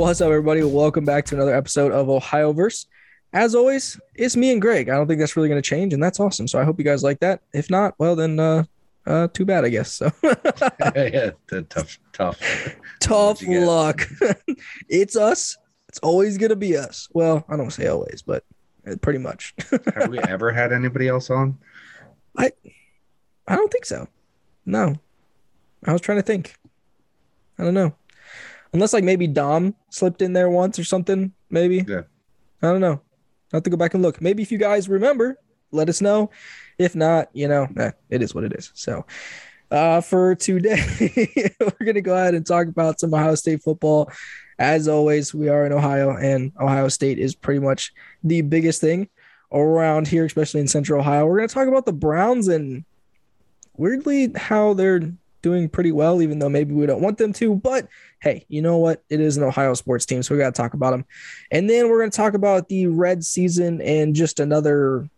What's up, everybody? Welcome back to another episode of Ohio Verse. As always, it's me and Greg. I don't think that's really going to change, and that's awesome. So I hope you guys like that. If not, well, then uh, uh, too bad, I guess. So yeah, tough, tough, tough What'd you get? luck. it's us. It's always going to be us. Well, I don't say always, but uh, pretty much. Have we ever had anybody else on? I, I don't think so. No. I was trying to think. I don't know. Unless like maybe Dom slipped in there once or something, maybe. Yeah. I don't know. I have to go back and look. Maybe if you guys remember, let us know. If not, you know, eh, it is what it is. So uh, for today, we're gonna go ahead and talk about some Ohio State football. As always, we are in Ohio, and Ohio State is pretty much the biggest thing around here, especially in Central Ohio. We're gonna talk about the Browns and weirdly how they're doing pretty well, even though maybe we don't want them to. But hey, you know what? It is an Ohio sports team, so we got to talk about them. And then we're going to talk about the Reds season and just another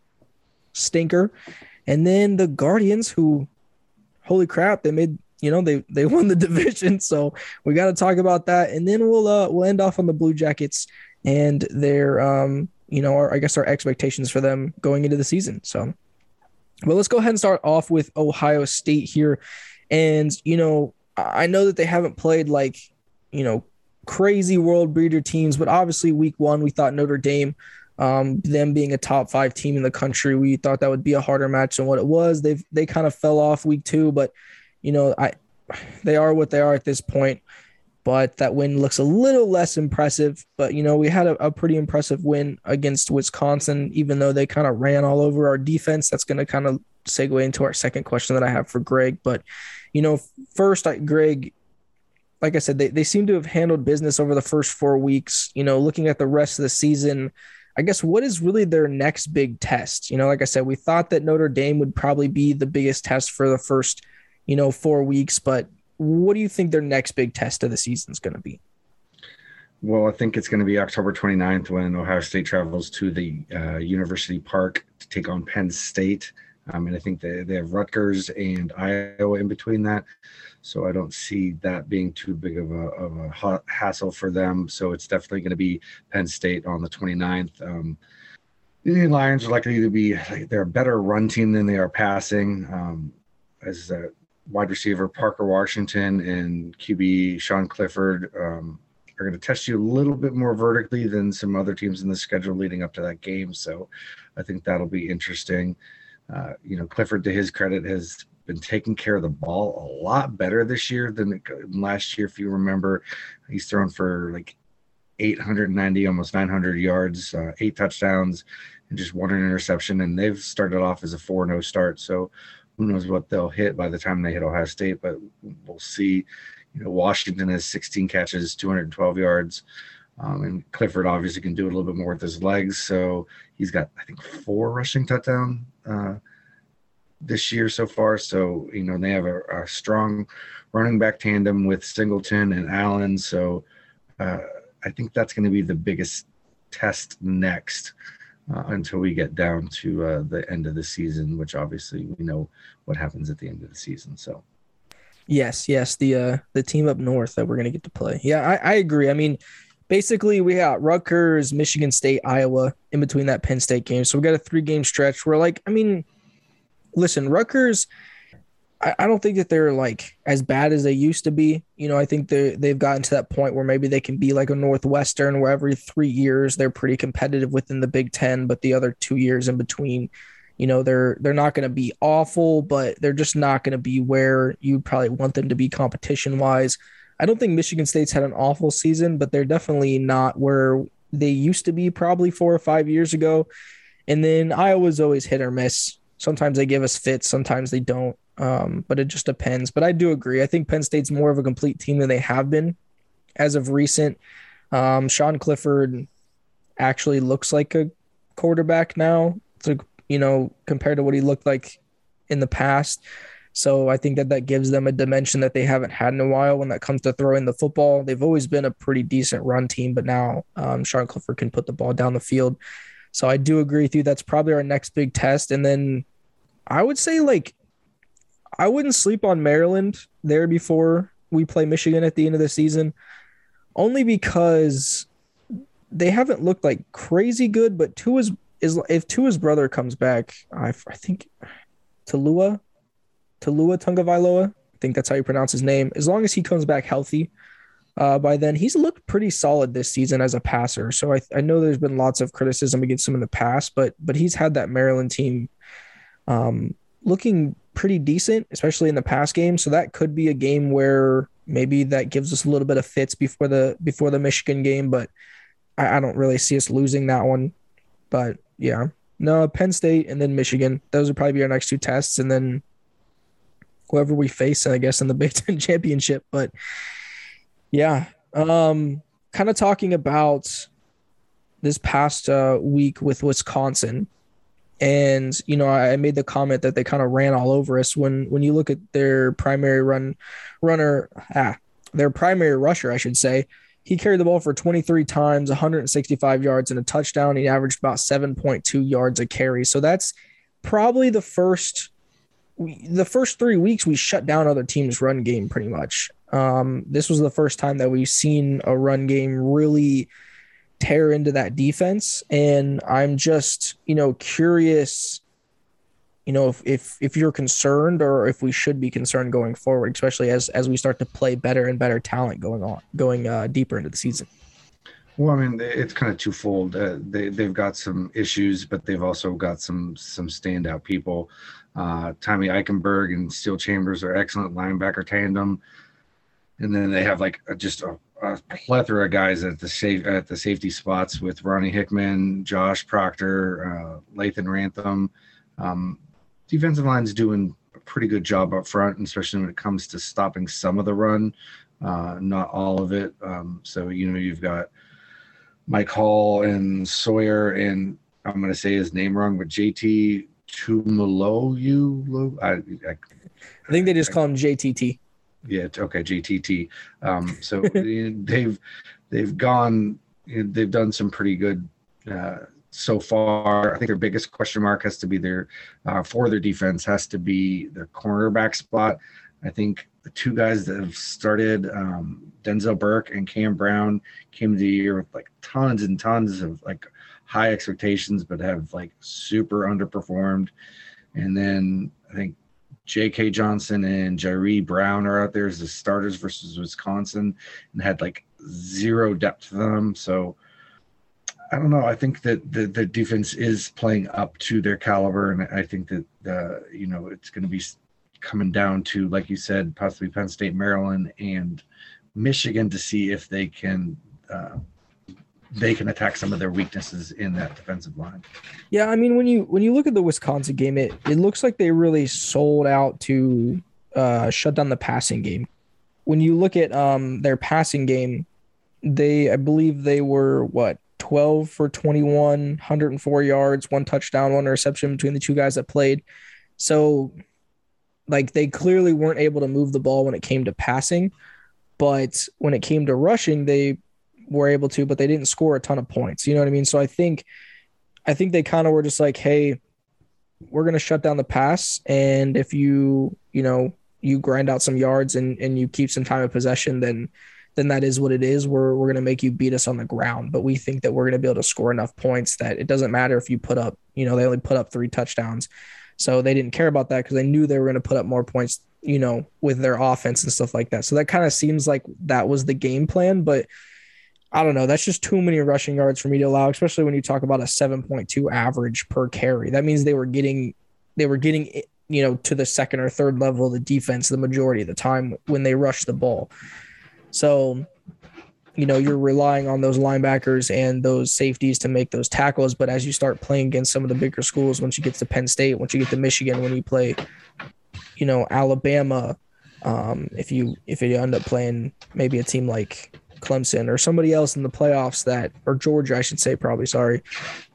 stinker. And then the Guardians, who, holy crap, they made you know they they won the division, so we got to talk about that. And then we'll uh we'll end off on the Blue Jackets and their um you know our, I guess our expectations for them going into the season. So. Well, let's go ahead and start off with Ohio State here. And, you know, I know that they haven't played like, you know, crazy world breeder teams, but obviously week one, we thought Notre Dame, um, them being a top five team in the country, we thought that would be a harder match than what it was. They've they kind of fell off week two, but you know, I they are what they are at this point. But that win looks a little less impressive. But you know, we had a, a pretty impressive win against Wisconsin, even though they kind of ran all over our defense. That's going to kind of segue into our second question that I have for Greg. But you know, first, I, Greg, like I said, they, they seem to have handled business over the first four weeks. You know, looking at the rest of the season, I guess what is really their next big test? You know, like I said, we thought that Notre Dame would probably be the biggest test for the first, you know, four weeks. But what do you think their next big test of the season is going to be? Well, I think it's going to be October 29th when Ohio State travels to the uh, University Park to take on Penn State. Um, and I think they, they have Rutgers and Iowa in between that. So I don't see that being too big of a, of a ha- hassle for them. So it's definitely going to be Penn State on the 29th. Um, the Lions are likely to be, they're a better run team than they are passing. Um, as a wide receiver, Parker Washington and QB Sean Clifford um, are going to test you a little bit more vertically than some other teams in the schedule leading up to that game. So I think that'll be interesting. Uh, you know, Clifford, to his credit, has been taking care of the ball a lot better this year than last year. If you remember, he's thrown for like 890, almost 900 yards, uh, eight touchdowns, and just one interception. And they've started off as a 4 0 start. So who knows what they'll hit by the time they hit Ohio State, but we'll see. You know, Washington has 16 catches, 212 yards. Um, and Clifford obviously can do a little bit more with his legs. So he's got, I think, four rushing touchdown uh, this year so far. So, you know, they have a, a strong running back tandem with Singleton and Allen. So uh, I think that's going to be the biggest test next uh, until we get down to uh, the end of the season, which obviously we know what happens at the end of the season. So. Yes, yes, the uh the team up north that we're gonna get to play. Yeah, I, I agree. I mean, basically we got Rutgers, Michigan State, Iowa in between that Penn State game. So we got a three game stretch where like, I mean, listen, Rutgers, I, I don't think that they're like as bad as they used to be. You know, I think they they've gotten to that point where maybe they can be like a Northwestern where every three years they're pretty competitive within the Big Ten, but the other two years in between, you know, they're they're not going to be awful, but they're just not going to be where you probably want them to be competition wise. I don't think Michigan State's had an awful season, but they're definitely not where they used to be probably four or five years ago. And then Iowa's always hit or miss. Sometimes they give us fits, sometimes they don't. Um, but it just depends. But I do agree. I think Penn State's more of a complete team than they have been as of recent. Um, Sean Clifford actually looks like a quarterback now. to, you know, compared to what he looked like in the past. So I think that that gives them a dimension that they haven't had in a while when that comes to throwing the football. They've always been a pretty decent run team, but now um, Sean Clifford can put the ball down the field. So I do agree with you. That's probably our next big test. And then I would say like I wouldn't sleep on Maryland there before we play Michigan at the end of the season. only because they haven't looked like crazy good. But Tua's is if Tua's brother comes back, I, I think Talua, Talua Tagovailoa, I think that's how you pronounce his name. As long as he comes back healthy, uh, by then he's looked pretty solid this season as a passer. So I, I know there's been lots of criticism against him in the past, but but he's had that Maryland team um, looking pretty decent, especially in the pass game. So that could be a game where maybe that gives us a little bit of fits before the before the Michigan game, but I, I don't really see us losing that one. But yeah, no, Penn State and then Michigan. Those would probably be our next two tests, and then whoever we face, I guess, in the Big Ten championship. But yeah, um, kind of talking about this past uh, week with Wisconsin. And you know, I made the comment that they kind of ran all over us when when you look at their primary run runner, ah, their primary rusher, I should say. He carried the ball for 23 times, 165 yards and a touchdown. He averaged about 7.2 yards a carry. So that's probably the first the first three weeks we shut down other teams' run game pretty much. Um, this was the first time that we've seen a run game really tear into that defense. And I'm just, you know, curious, you know, if, if if you're concerned or if we should be concerned going forward, especially as as we start to play better and better talent going on, going uh, deeper into the season. Well, I mean, it's kind of twofold. Uh, they they've got some issues, but they've also got some some standout people. Uh, Tommy Eichenberg and Steele Chambers are excellent linebacker tandem, and then they have like just a a plethora of guys at the safe at the safety spots with Ronnie Hickman, Josh Proctor, uh, Lathan Ransom. Um, defensive line's doing a pretty good job up front, especially when it comes to stopping some of the run, uh, not all of it. Um, so you know you've got Mike Hall and Sawyer, and I'm going to say his name wrong, but JT Tumalo. You, I, I, I think they just call him JTT yeah okay JTT. um, so they've they've gone they've done some pretty good uh, so far i think their biggest question mark has to be their uh, for their defense has to be their cornerback spot i think the two guys that have started um, denzel burke and cam brown came to the year with like tons and tons of like high expectations but have like super underperformed and then i think J.K. Johnson and Jaree Brown are out there as the starters versus Wisconsin and had like zero depth to them. So I don't know. I think that the, the defense is playing up to their caliber. And I think that, uh, you know, it's going to be coming down to, like you said, possibly Penn State, Maryland, and Michigan to see if they can uh, they can attack some of their weaknesses in that defensive line. Yeah, I mean when you when you look at the Wisconsin game, it it looks like they really sold out to uh, shut down the passing game. When you look at um, their passing game, they I believe they were what 12 for 21, 104 yards, one touchdown, one interception between the two guys that played. So like they clearly weren't able to move the ball when it came to passing, but when it came to rushing, they were able to, but they didn't score a ton of points. You know what I mean? So I think, I think they kind of were just like, hey, we're gonna shut down the pass, and if you, you know, you grind out some yards and and you keep some time of possession, then then that is what it is. We're we're gonna make you beat us on the ground, but we think that we're gonna be able to score enough points that it doesn't matter if you put up, you know, they only put up three touchdowns. So they didn't care about that because they knew they were going to put up more points, you know, with their offense and stuff like that. So that kind of seems like that was the game plan. But I don't know. That's just too many rushing yards for me to allow, especially when you talk about a 7.2 average per carry. That means they were getting they were getting you know to the second or third level of the defense the majority of the time when they rush the ball. So, you know, you're relying on those linebackers and those safeties to make those tackles, but as you start playing against some of the bigger schools, once you get to Penn State, once you get to Michigan, when you play you know, Alabama, um, if you if you end up playing maybe a team like Clemson or somebody else in the playoffs that, or Georgia, I should say, probably, sorry,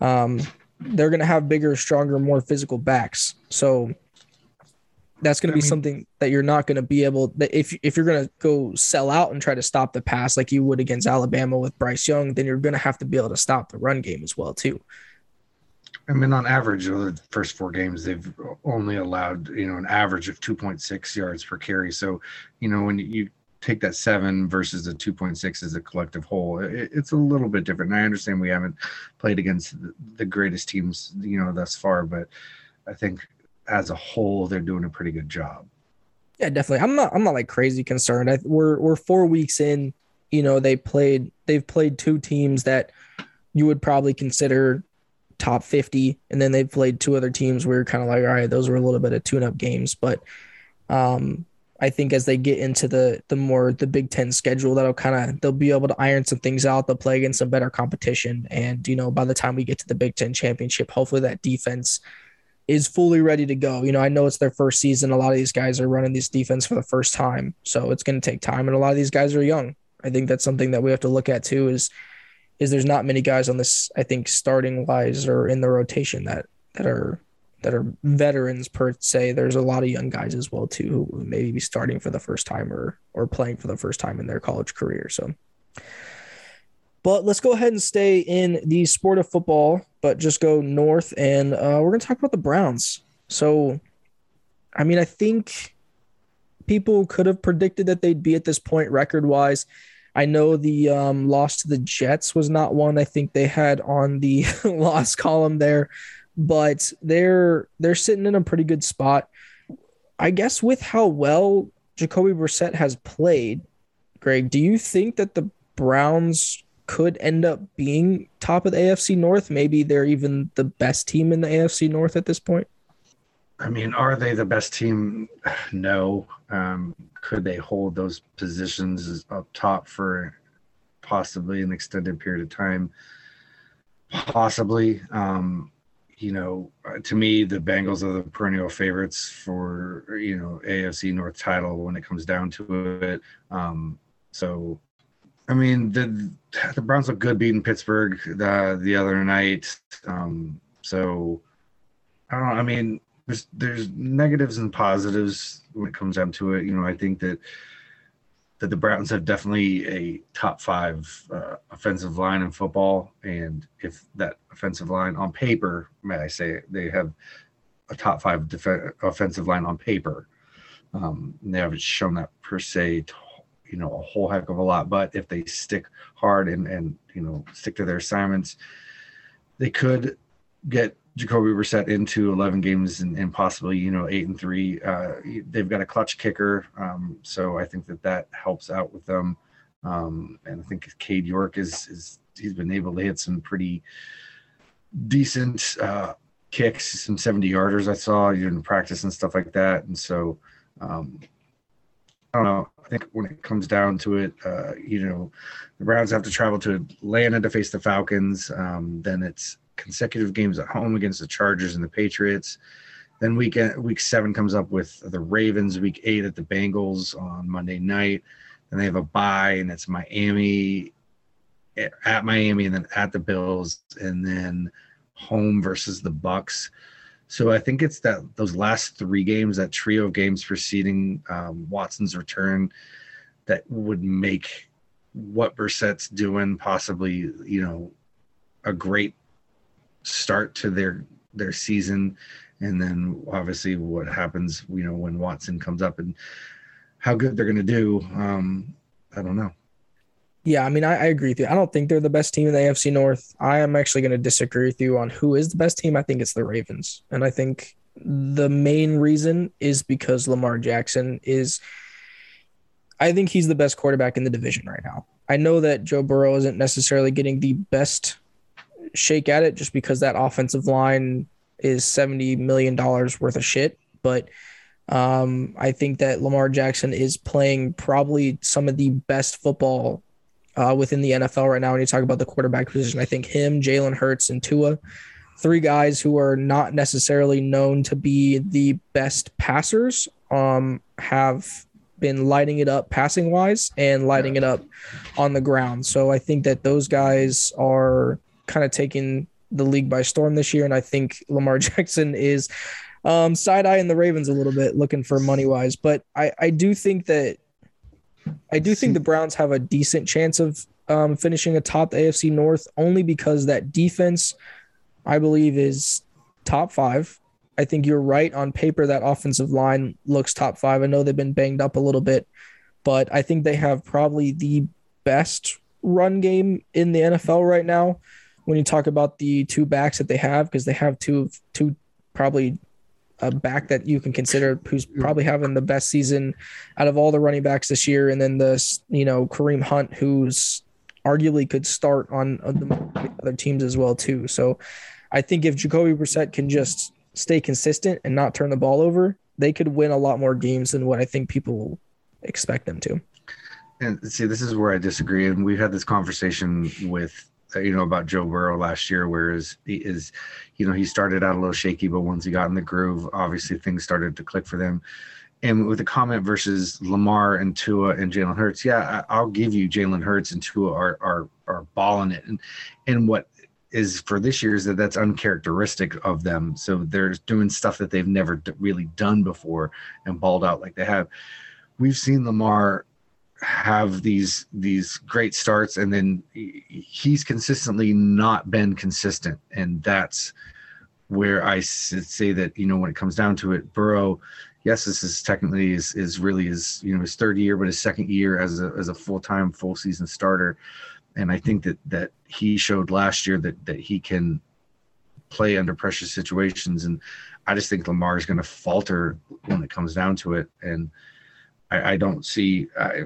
um, they're going to have bigger, stronger, more physical backs. So that's going to be mean, something that you're not going to be able that if if you're going to go sell out and try to stop the pass like you would against Alabama with Bryce Young, then you're going to have to be able to stop the run game as well too. I mean, on average, of the first four games they've only allowed you know an average of 2.6 yards per carry. So, you know, when you take that seven versus the 2.6 as a collective whole, it, it's a little bit different. And I understand we haven't played against the, greatest teams, you know, thus far, but I think as a whole, they're doing a pretty good job. Yeah, definitely. I'm not. I'm not like crazy concerned. I, we're we're four weeks in. You know, they played. They've played two teams that you would probably consider top 50 and then they've played two other teams you're kind of like all right those were a little bit of tune up games but um I think as they get into the the more the Big Ten schedule, that'll kind of they'll be able to iron some things out. They'll play against some better competition, and you know by the time we get to the Big Ten championship, hopefully that defense is fully ready to go. You know, I know it's their first season. A lot of these guys are running this defense for the first time, so it's going to take time, and a lot of these guys are young. I think that's something that we have to look at too. Is is there's not many guys on this I think starting wise or in the rotation that that are that are veterans per se. There's a lot of young guys as well too who maybe be starting for the first time or or playing for the first time in their college career. So, but let's go ahead and stay in the sport of football, but just go north and uh, we're gonna talk about the Browns. So, I mean, I think people could have predicted that they'd be at this point record wise. I know the um, loss to the Jets was not one I think they had on the loss column there but they're they're sitting in a pretty good spot. I guess with how well Jacoby Brissett has played, Greg, do you think that the Browns could end up being top of the AFC North? Maybe they're even the best team in the AFC North at this point. I mean, are they the best team? No. Um, could they hold those positions up top for possibly an extended period of time? Possibly. Um, you know, uh, to me, the Bengals are the perennial favorites for you know AFC North title when it comes down to it. Um, so, I mean, the the Browns look good beating Pittsburgh the the other night. Um, so, I don't. I mean, there's there's negatives and positives when it comes down to it. You know, I think that that the Browns have definitely a top five uh, offensive line in football, and if that offensive line on paper, may I say, they have a top five def- offensive line on paper. Um, they haven't shown that per se, you know, a whole heck of a lot. But if they stick hard and and you know stick to their assignments, they could get Jacoby Brissett into 11 games and, and, possibly, you know, eight and three. Uh, they've got a clutch kicker. Um, so I think that that helps out with them. Um, and I think Cade York is, is, he's been able to hit some pretty decent uh, kicks, some 70 yarders I saw in practice and stuff like that. And so, um, I don't know. I think when it comes down to it, uh, you know, the Browns have to travel to Atlanta to face the Falcons. Um, then it's consecutive games at home against the Chargers and the Patriots. Then week week seven comes up with the Ravens. Week eight at the Bengals on Monday night. Then they have a bye, and it's Miami at Miami, and then at the Bills, and then home versus the Bucs. So I think it's that those last three games, that trio of games preceding um, Watson's return, that would make what Brissett's doing possibly, you know, a great start to their their season. And then obviously what happens you know when watson comes up and how good they're going to do um i don't know. Yeah i mean I, I, agree with you. I don't think they're the best team in the afc north. I am actually going to disagree with you on who is the best team. I think it's the ravens. And i think the main reason is because lamar jackson is i think he's the best quarterback in the division right now. I know that joe burrow isn't necessarily getting the best shake at it just because that offensive line is $70 million worth of shit. But um, I think that Lamar Jackson is playing probably some of the best football uh, within the NFL right now. When you talk about the quarterback position, I think him, Jalen Hurts, and Tua, three guys who are not necessarily known to be the best passers, um, have been lighting it up passing wise and lighting it up on the ground. So I think that those guys are kind of taking the league by storm this year. And I think Lamar Jackson is um, side eyeing the Ravens a little bit, looking for money wise. But I, I do think that I do think the Browns have a decent chance of um, finishing atop the AFC North only because that defense, I believe, is top five. I think you're right on paper. That offensive line looks top five. I know they've been banged up a little bit but I think they have probably the best run game in the NFL right now. When you talk about the two backs that they have, because they have two two probably a back that you can consider who's mm-hmm. probably having the best season out of all the running backs this year, and then the you know Kareem Hunt, who's arguably could start on, on the other teams as well too. So I think if Jacoby Brissett can just stay consistent and not turn the ball over, they could win a lot more games than what I think people expect them to. And see, this is where I disagree. And we've had this conversation with Uh, you know about Joe Burrow last year, whereas he is, you know, he started out a little shaky, but once he got in the groove, obviously things started to click for them. And with the comment versus Lamar and Tua and Jalen Hurts, yeah, I'll give you Jalen Hurts and Tua are are are balling it. And and what is for this year is that that's uncharacteristic of them. So they're doing stuff that they've never really done before and balled out like they have. We've seen Lamar have these these great starts and then he's consistently not been consistent. And that's where I say that you know when it comes down to it Burrow yes this is technically is is really his you know his third year but his second year as a as a full-time full season starter. And I think that that he showed last year that that he can play under pressure situations. And I just think Lamar is going to falter when it comes down to it. And I, I don't see. I,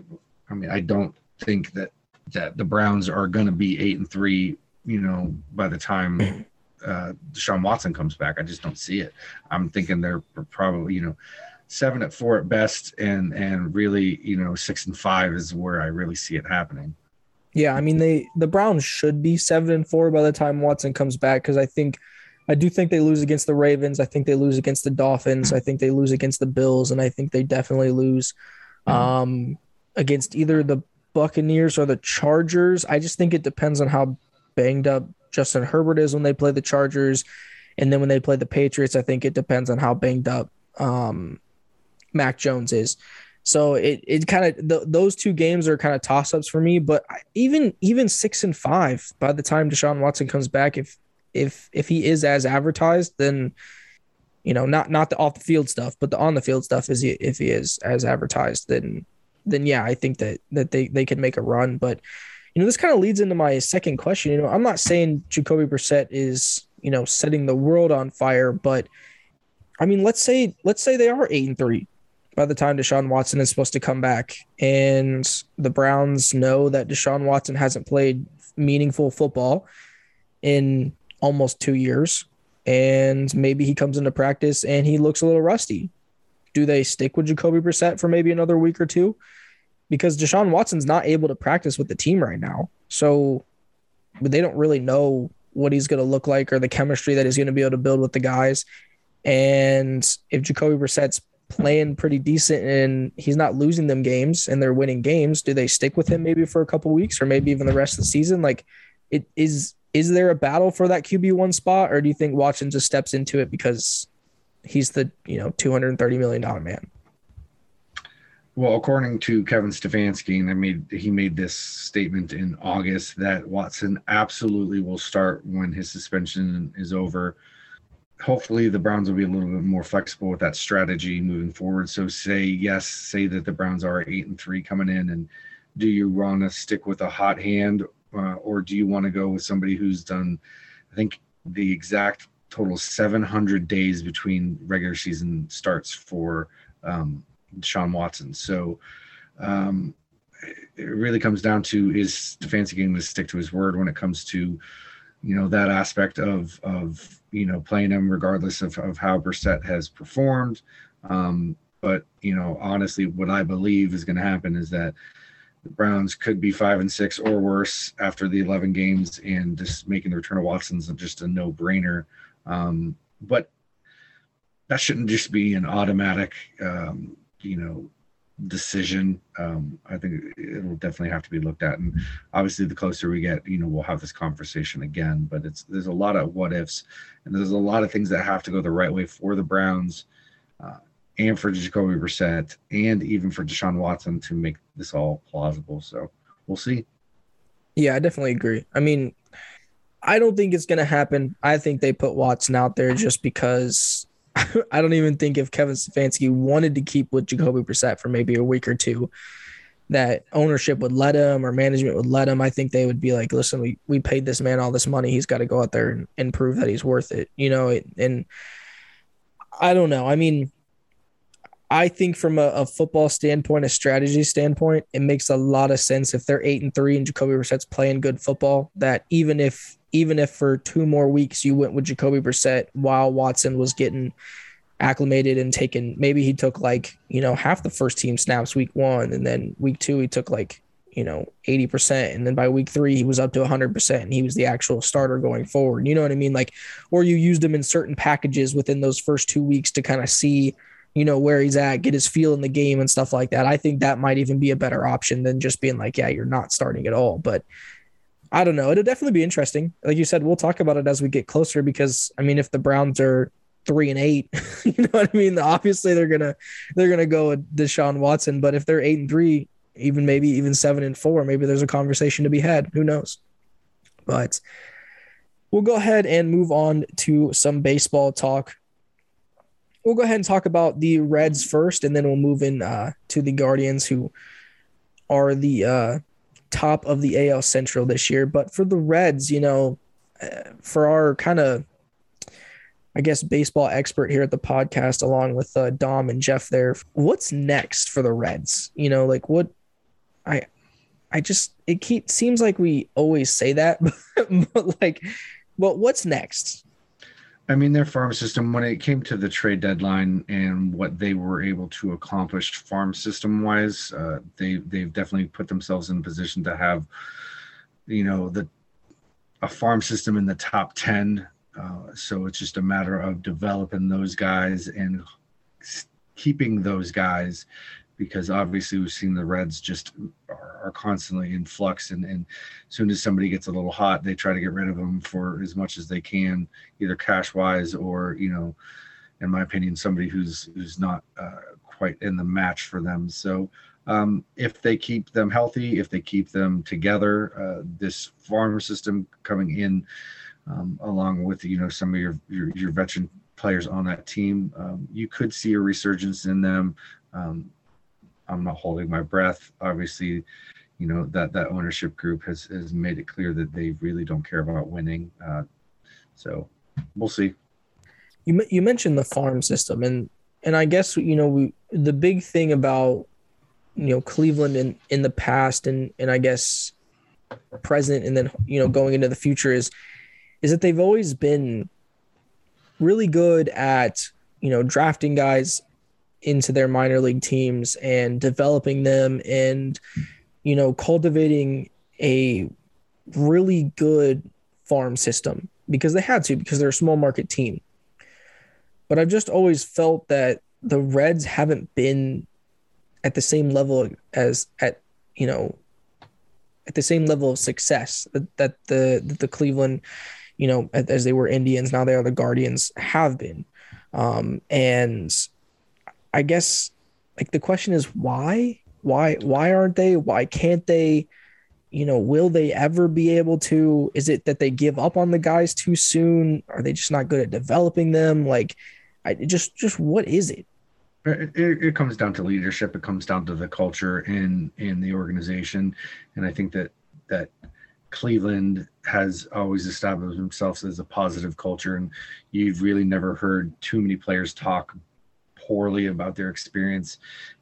I mean, I don't think that that the Browns are going to be eight and three. You know, by the time uh, Deshaun Watson comes back, I just don't see it. I'm thinking they're probably you know seven at four at best, and and really you know six and five is where I really see it happening. Yeah, I mean they the Browns should be seven and four by the time Watson comes back because I think I do think they lose against the Ravens. I think they lose against the Dolphins. I think they lose against the Bills, and I think they definitely lose um, against either the Buccaneers or the Chargers. I just think it depends on how banged up Justin Herbert is when they play the Chargers, and then when they play the Patriots, I think it depends on how banged up um, Mac Jones is. So it it kind of th- those two games are kind of toss ups for me. But even even six and five by the time Deshaun Watson comes back, if if if he is as advertised, then you know not not the off the field stuff, but the on the field stuff is he, if he is as advertised, then then yeah, I think that that they they can make a run. But you know this kind of leads into my second question. You know I'm not saying Jacoby Brissett is you know setting the world on fire, but I mean let's say let's say they are eight and three by the time Deshaun Watson is supposed to come back, and the Browns know that Deshaun Watson hasn't played meaningful football in almost two years, and maybe he comes into practice and he looks a little rusty. Do they stick with Jacoby Brissett for maybe another week or two? Because Deshaun Watson's not able to practice with the team right now. So they don't really know what he's going to look like or the chemistry that he's going to be able to build with the guys. And if Jacoby Brissett's playing pretty decent and he's not losing them games and they're winning games, do they stick with him maybe for a couple weeks or maybe even the rest of the season? Like it is is there a battle for that QB one spot, or do you think Watson just steps into it because he's the you know two hundred and thirty million dollar man? Well, according to Kevin Stefanski, and I made he made this statement in August that Watson absolutely will start when his suspension is over. Hopefully, the Browns will be a little bit more flexible with that strategy moving forward. So, say yes, say that the Browns are eight and three coming in, and do you want to stick with a hot hand uh, or do you want to go with somebody who's done, I think the exact total 700 days between regular season starts for um, Sean Watson. So um, it really comes down to is Stefanski going to stick to his word when it comes to, you know, that aspect of of you know playing him regardless of, of how Brissett has performed. Um, but you know, honestly, what I believe is going to happen is that the Browns could be five and six or worse after the 11 games, and just making the return of Watson's just a no brainer. Um, but that shouldn't just be an automatic, um, you know, decision. Um, I think it will definitely have to be looked at, and obviously, the closer we get, you know, we'll have this conversation again. But it's there's a lot of what ifs, and there's a lot of things that have to go the right way for the Browns. Uh, and for Jacoby Brissett and even for Deshaun Watson to make this all plausible. So we'll see. Yeah, I definitely agree. I mean, I don't think it's going to happen. I think they put Watson out there just because I don't even think if Kevin Stefanski wanted to keep with Jacoby Brissett for maybe a week or two, that ownership would let him or management would let him, I think they would be like, listen, we, we paid this man all this money. He's got to go out there and, and prove that he's worth it, you know? And I don't know. I mean, I think from a, a, football standpoint, a strategy standpoint, it makes a lot of sense if they're eight and three and Jacoby Brissett's playing good football. That even if even if for two more weeks you went with Jacoby Brissett while Watson was getting acclimated and taken. Maybe he took like, you know, half the first team snaps week one. And then week two, he took like, you know, 80%. And then by week three, he was up to 100% and he was the actual starter going forward. You know what I mean? Like, or you used him in certain packages within those first two weeks to kind of see, you know, where he's at, get his feel in the game and stuff like that. I think that might even be a better option than just being like, yeah, you're not starting at all. But I don't know. It'll definitely be interesting. Like you said, we'll talk about it as we get closer because I mean, if the Browns are three and eight. you know what I mean? Obviously they're gonna they're gonna go with Deshaun Watson, but if they're eight and three, even maybe even seven and four, maybe there's a conversation to be had. Who knows? But we'll go ahead and move on to some baseball talk. We'll go ahead and talk about the Reds first, and then we'll move in uh, to the Guardians, who are the uh, top of the AL Central this year. But for the Reds, you know, uh, for our kind of I guess, baseball expert here at the podcast, along with uh, Dom and Jeff there. What's next for the Reds? You know, like what I, I just, it keep, seems like we always say that, but like, but what's next? I mean, their farm system, when it came to the trade deadline and what they were able to accomplish farm system wise, uh, they, they've definitely put themselves in a position to have, you know, the, a farm system in the top 10 uh, so it's just a matter of developing those guys and keeping those guys because obviously we've seen the Reds just are, are constantly in flux and, and as soon as somebody gets a little hot, they try to get rid of them for as much as they can, either cash wise or, you know, in my opinion, somebody who's, who's not uh, quite in the match for them. So um, if they keep them healthy, if they keep them together, uh, this farm system coming in, um, along with you know some of your, your, your veteran players on that team, um, you could see a resurgence in them. Um, I'm not holding my breath. Obviously, you know that that ownership group has has made it clear that they really don't care about winning. Uh, so we'll see. You you mentioned the farm system, and and I guess you know we the big thing about you know Cleveland in in the past, and and I guess present, and then you know going into the future is is that they've always been really good at you know drafting guys into their minor league teams and developing them and you know cultivating a really good farm system because they had to because they're a small market team but i've just always felt that the reds haven't been at the same level as at you know at the same level of success that, that the that the cleveland you know, as they were Indians, now they are the Guardians, have been. Um, and I guess like the question is why? Why why aren't they? Why can't they? You know, will they ever be able to? Is it that they give up on the guys too soon? Are they just not good at developing them? Like, I just just what is it? It, it, comes down to leadership. It comes down to the culture in in the organization, and I think that that Cleveland has always established themselves as a positive culture, and you've really never heard too many players talk poorly about their experience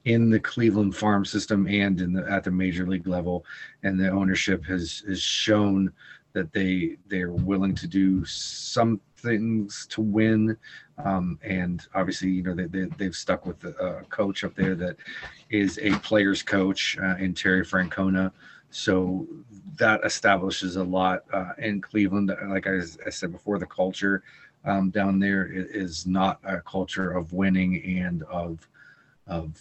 in the Cleveland farm system and in the at the major league level. And the ownership has has shown that they they're willing to do some things to win. Um, and obviously, you know, they, they, they've stuck with a uh, coach up there that is a player's coach uh, in Terry Francona. So that establishes a lot uh, in Cleveland. Like I, I, said before, the culture um, down there is not a culture of winning and of of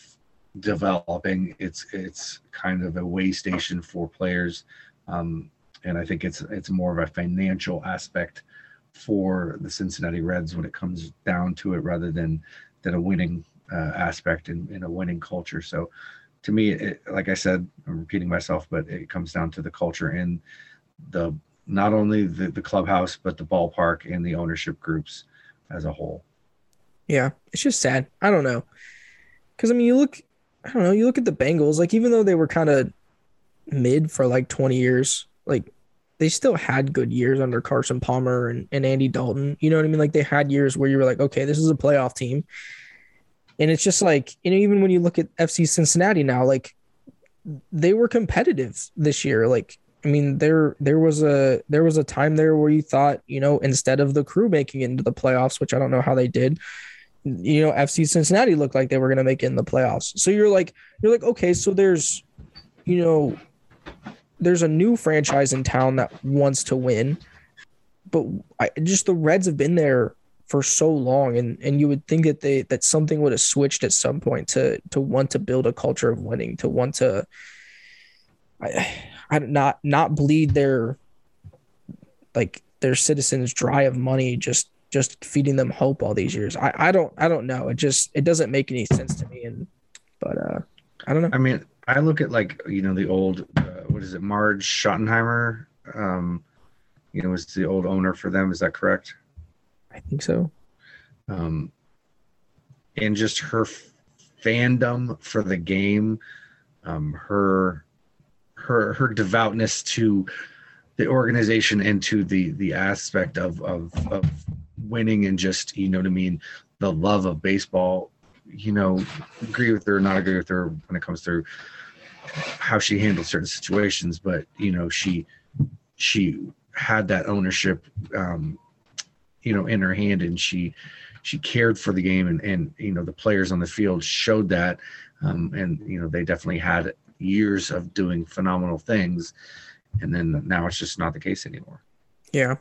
developing. It's it's kind of a way station for players, um, and I think it's it's more of a financial aspect for the Cincinnati Reds when it comes down to it, rather than than a winning uh, aspect in, in a winning culture. So to me, it, like I said, I'm repeating myself, but it comes down to the culture and the not only the, the clubhouse, but the ballpark and the ownership groups as a whole. Yeah, it's just sad. I don't know. Because, I mean, you look, I don't know. You look at the Bengals, like even though they were kind of mid for like 20 years, like they still had good years under Carson Palmer and, and Andy Dalton. You know what I mean? Like they had years where you were like, okay, this is a playoff team. And it's just like, you know, even when you look at FC Cincinnati now, like they were competitive this year. Like, I mean, there there was a there was a time there where you thought, you know, instead of the crew making it into the playoffs, which I don't know how they did, you know, FC Cincinnati looked like they were gonna make it in the playoffs. So you're like, you're like, okay, so there's, you know, there's a new franchise in town that wants to win, but I, just the Reds have been there for so long, and and you would think that they that something would have switched at some point to to want to build a culture of winning, to want to, I not not bleed their like their citizens dry of money just just feeding them hope all these years. I, I don't I don't know. It just it doesn't make any sense to me. And but uh I don't know. I mean, I look at like you know the old uh, what is it, Marge Schottenheimer? Um, you know, was the old owner for them. Is that correct? I think so. Um, and just her fandom for the game, um, her her her devoutness to the organization and to the the aspect of of of winning and just you know what I mean, the love of baseball. You know, agree with her, or not agree with her when it comes to how she handled certain situations, but you know, she she had that ownership um, you know in her hand and she she cared for the game and and you know the players on the field showed that um, and you know they definitely had years of doing phenomenal things and then now it's just not the case anymore. Yeah.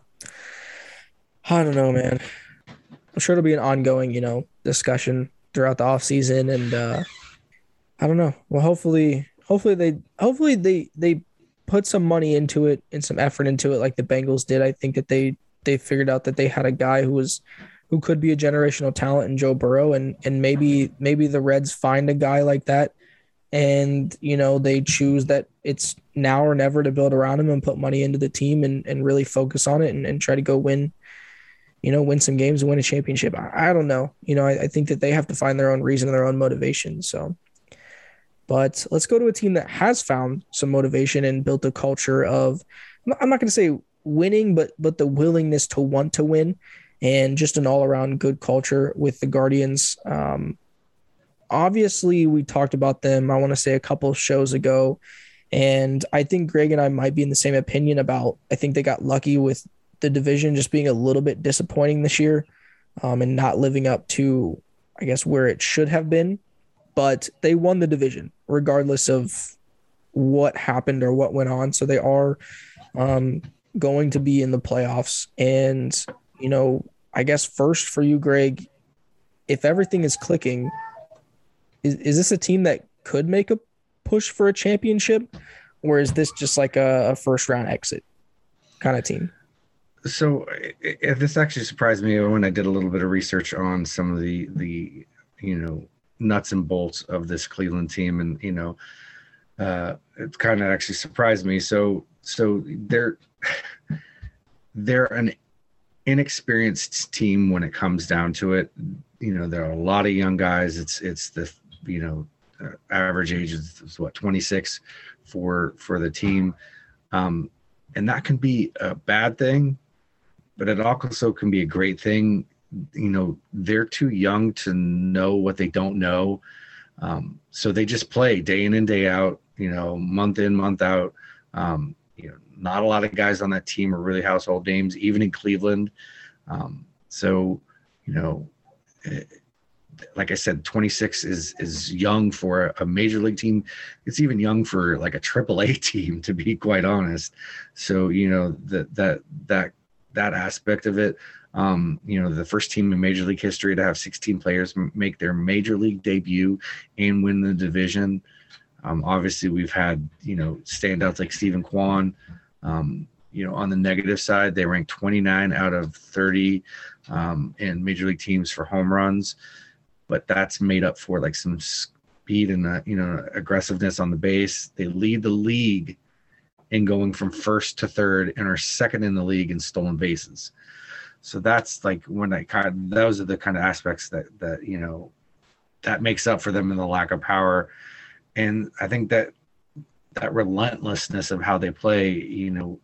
I don't know man. I'm sure it'll be an ongoing you know discussion throughout the off season and uh i don't know. Well hopefully hopefully they hopefully they they put some money into it and some effort into it like the bengals did. I think that they they figured out that they had a guy who was who could be a generational talent in Joe Burrow and and maybe maybe the Reds find a guy like that and you know they choose that it's now or never to build around him and put money into the team and, and really focus on it and, and try to go win you know win some games and win a championship. I, I don't know. You know I, I think that they have to find their own reason and their own motivation so. But let's go to a team that has found some motivation and built a culture of I'm not going to say winning, but but the willingness to want to win, and just an all around good culture with the Guardians. Um, obviously, we talked about them. I want to say a couple shows ago, and I think Greg and I might be in the same opinion about. I think they got lucky with the division just being a little bit disappointing this year, um, and not living up to, I guess, where it should have been. But they won the division regardless of what happened or what went on. So they are um, going to be in the playoffs. And, you know, I guess first for you, Greg, if everything is clicking, is, is this a team that could make a push for a championship? Or is this just like a, a first round exit kind of team? So if this actually surprised me when I did a little bit of research on some of the the you know nuts and bolts of this Cleveland team, and you know, uh, it kind of actually surprised me. So so they're they're an inexperienced team when it comes down to it. You know, there are a lot of young guys. It's it's the you know uh, average age is what 26 for for the team, um, and that can be a bad thing, but it also can be a great thing. You know, they're too young to know what they don't know, um, so they just play day in and day out. You know, month in month out. Um, you know, not a lot of guys on that team are really household names, even in Cleveland. Um, so, you know, eh, like I said, 26 is is young for a major league team. It's even young for like a triple A team, to be quite honest. So, you know, that that that that aspect of it. Um, you know, the first team in Major League history to have 16 players make their Major League debut and win the division. Um, obviously, we've had you know standouts like Steven Kwan. Um, you know, on the negative side, they ranked 29 out of 30 um, in major league teams for home runs, but that's made up for like some speed and uh, you know aggressiveness on the base. They lead the league in going from first to third and are second in the league in stolen bases. So that's like when I kind of those are the kind of aspects that that you know that makes up for them in the lack of power and I think that that relentlessness of how they play, you know,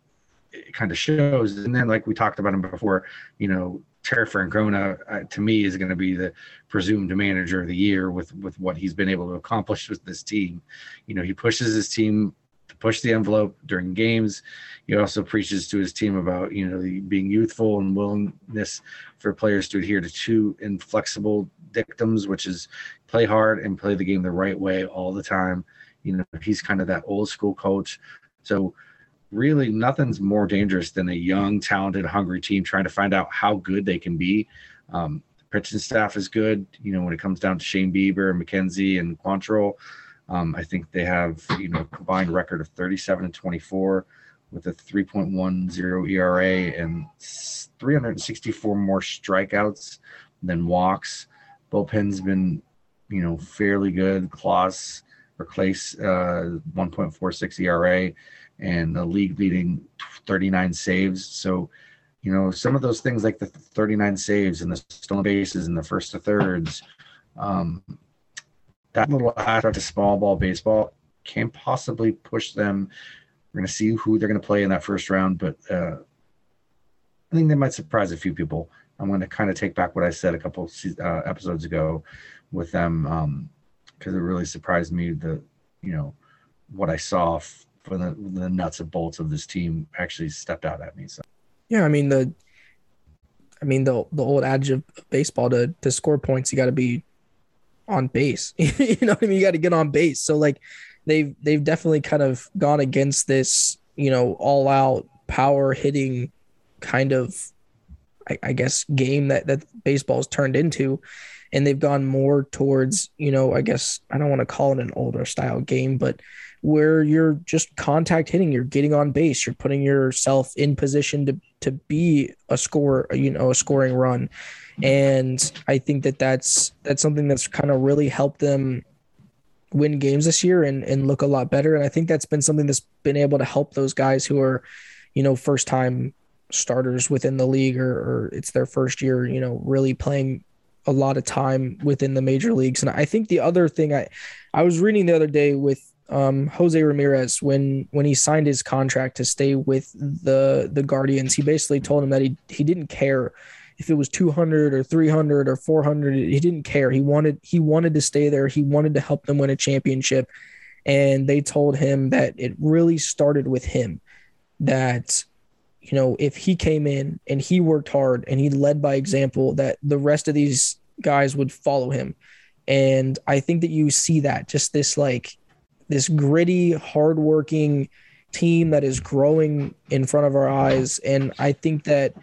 it kind of shows. And then, like we talked about them before, you know, Terry Francona uh, to me is going to be the presumed manager of the year with with what he's been able to accomplish with this team. You know, he pushes his team to push the envelope during games. He also preaches to his team about you know the, being youthful and willingness for players to adhere to two inflexible dictums, which is play hard and play the game the right way all the time. You know, he's kind of that old school coach. So really nothing's more dangerous than a young, talented, hungry team trying to find out how good they can be. Um, the pitching staff is good. You know, when it comes down to Shane Bieber, and McKenzie, and Quantrill, um, I think they have you know a combined record of 37 and 24 with a 3.10 ERA and 364 more strikeouts than walks. Bullpen's been you know fairly good. Klaus or Clace, uh, 1.46 ERA and the league leading 39 saves. So, you know, some of those things like the 39 saves and the stolen bases and the first to thirds, um, that little aspect of small ball baseball can possibly push them. We're going to see who they're going to play in that first round, but uh, I think they might surprise a few people. I'm going to kind of take back what I said a couple uh, episodes ago with them because um, it really surprised me the, you know, what I saw for the the nuts and bolts of this team actually stepped out at me. So yeah, I mean the I mean the the old adage of baseball to to score points you got to be on base. you know what I mean? You got to get on base. So like they've they've definitely kind of gone against this, you know, all out power hitting kind of I, I guess game that that baseball's turned into and they've gone more towards, you know, I guess I don't want to call it an older style game, but where you're just contact hitting, you're getting on base, you're putting yourself in position to to be a score, you know, a scoring run. And I think that that's that's something that's kind of really helped them win games this year and and look a lot better. And I think that's been something that's been able to help those guys who are, you know, first time starters within the league or, or it's their first year, you know, really playing a lot of time within the major leagues. And I think the other thing I I was reading the other day with um, Jose Ramirez when when he signed his contract to stay with the the Guardians. He basically told him that he he didn't care if it was 200 or 300 or 400. He didn't care. He wanted he wanted to stay there. He wanted to help them win a championship. And they told him that it really started with him. That you know if he came in and he worked hard and he led by example, that the rest of these guys would follow him. And I think that you see that just this like this gritty, hardworking team that is growing in front of our eyes. And I think that,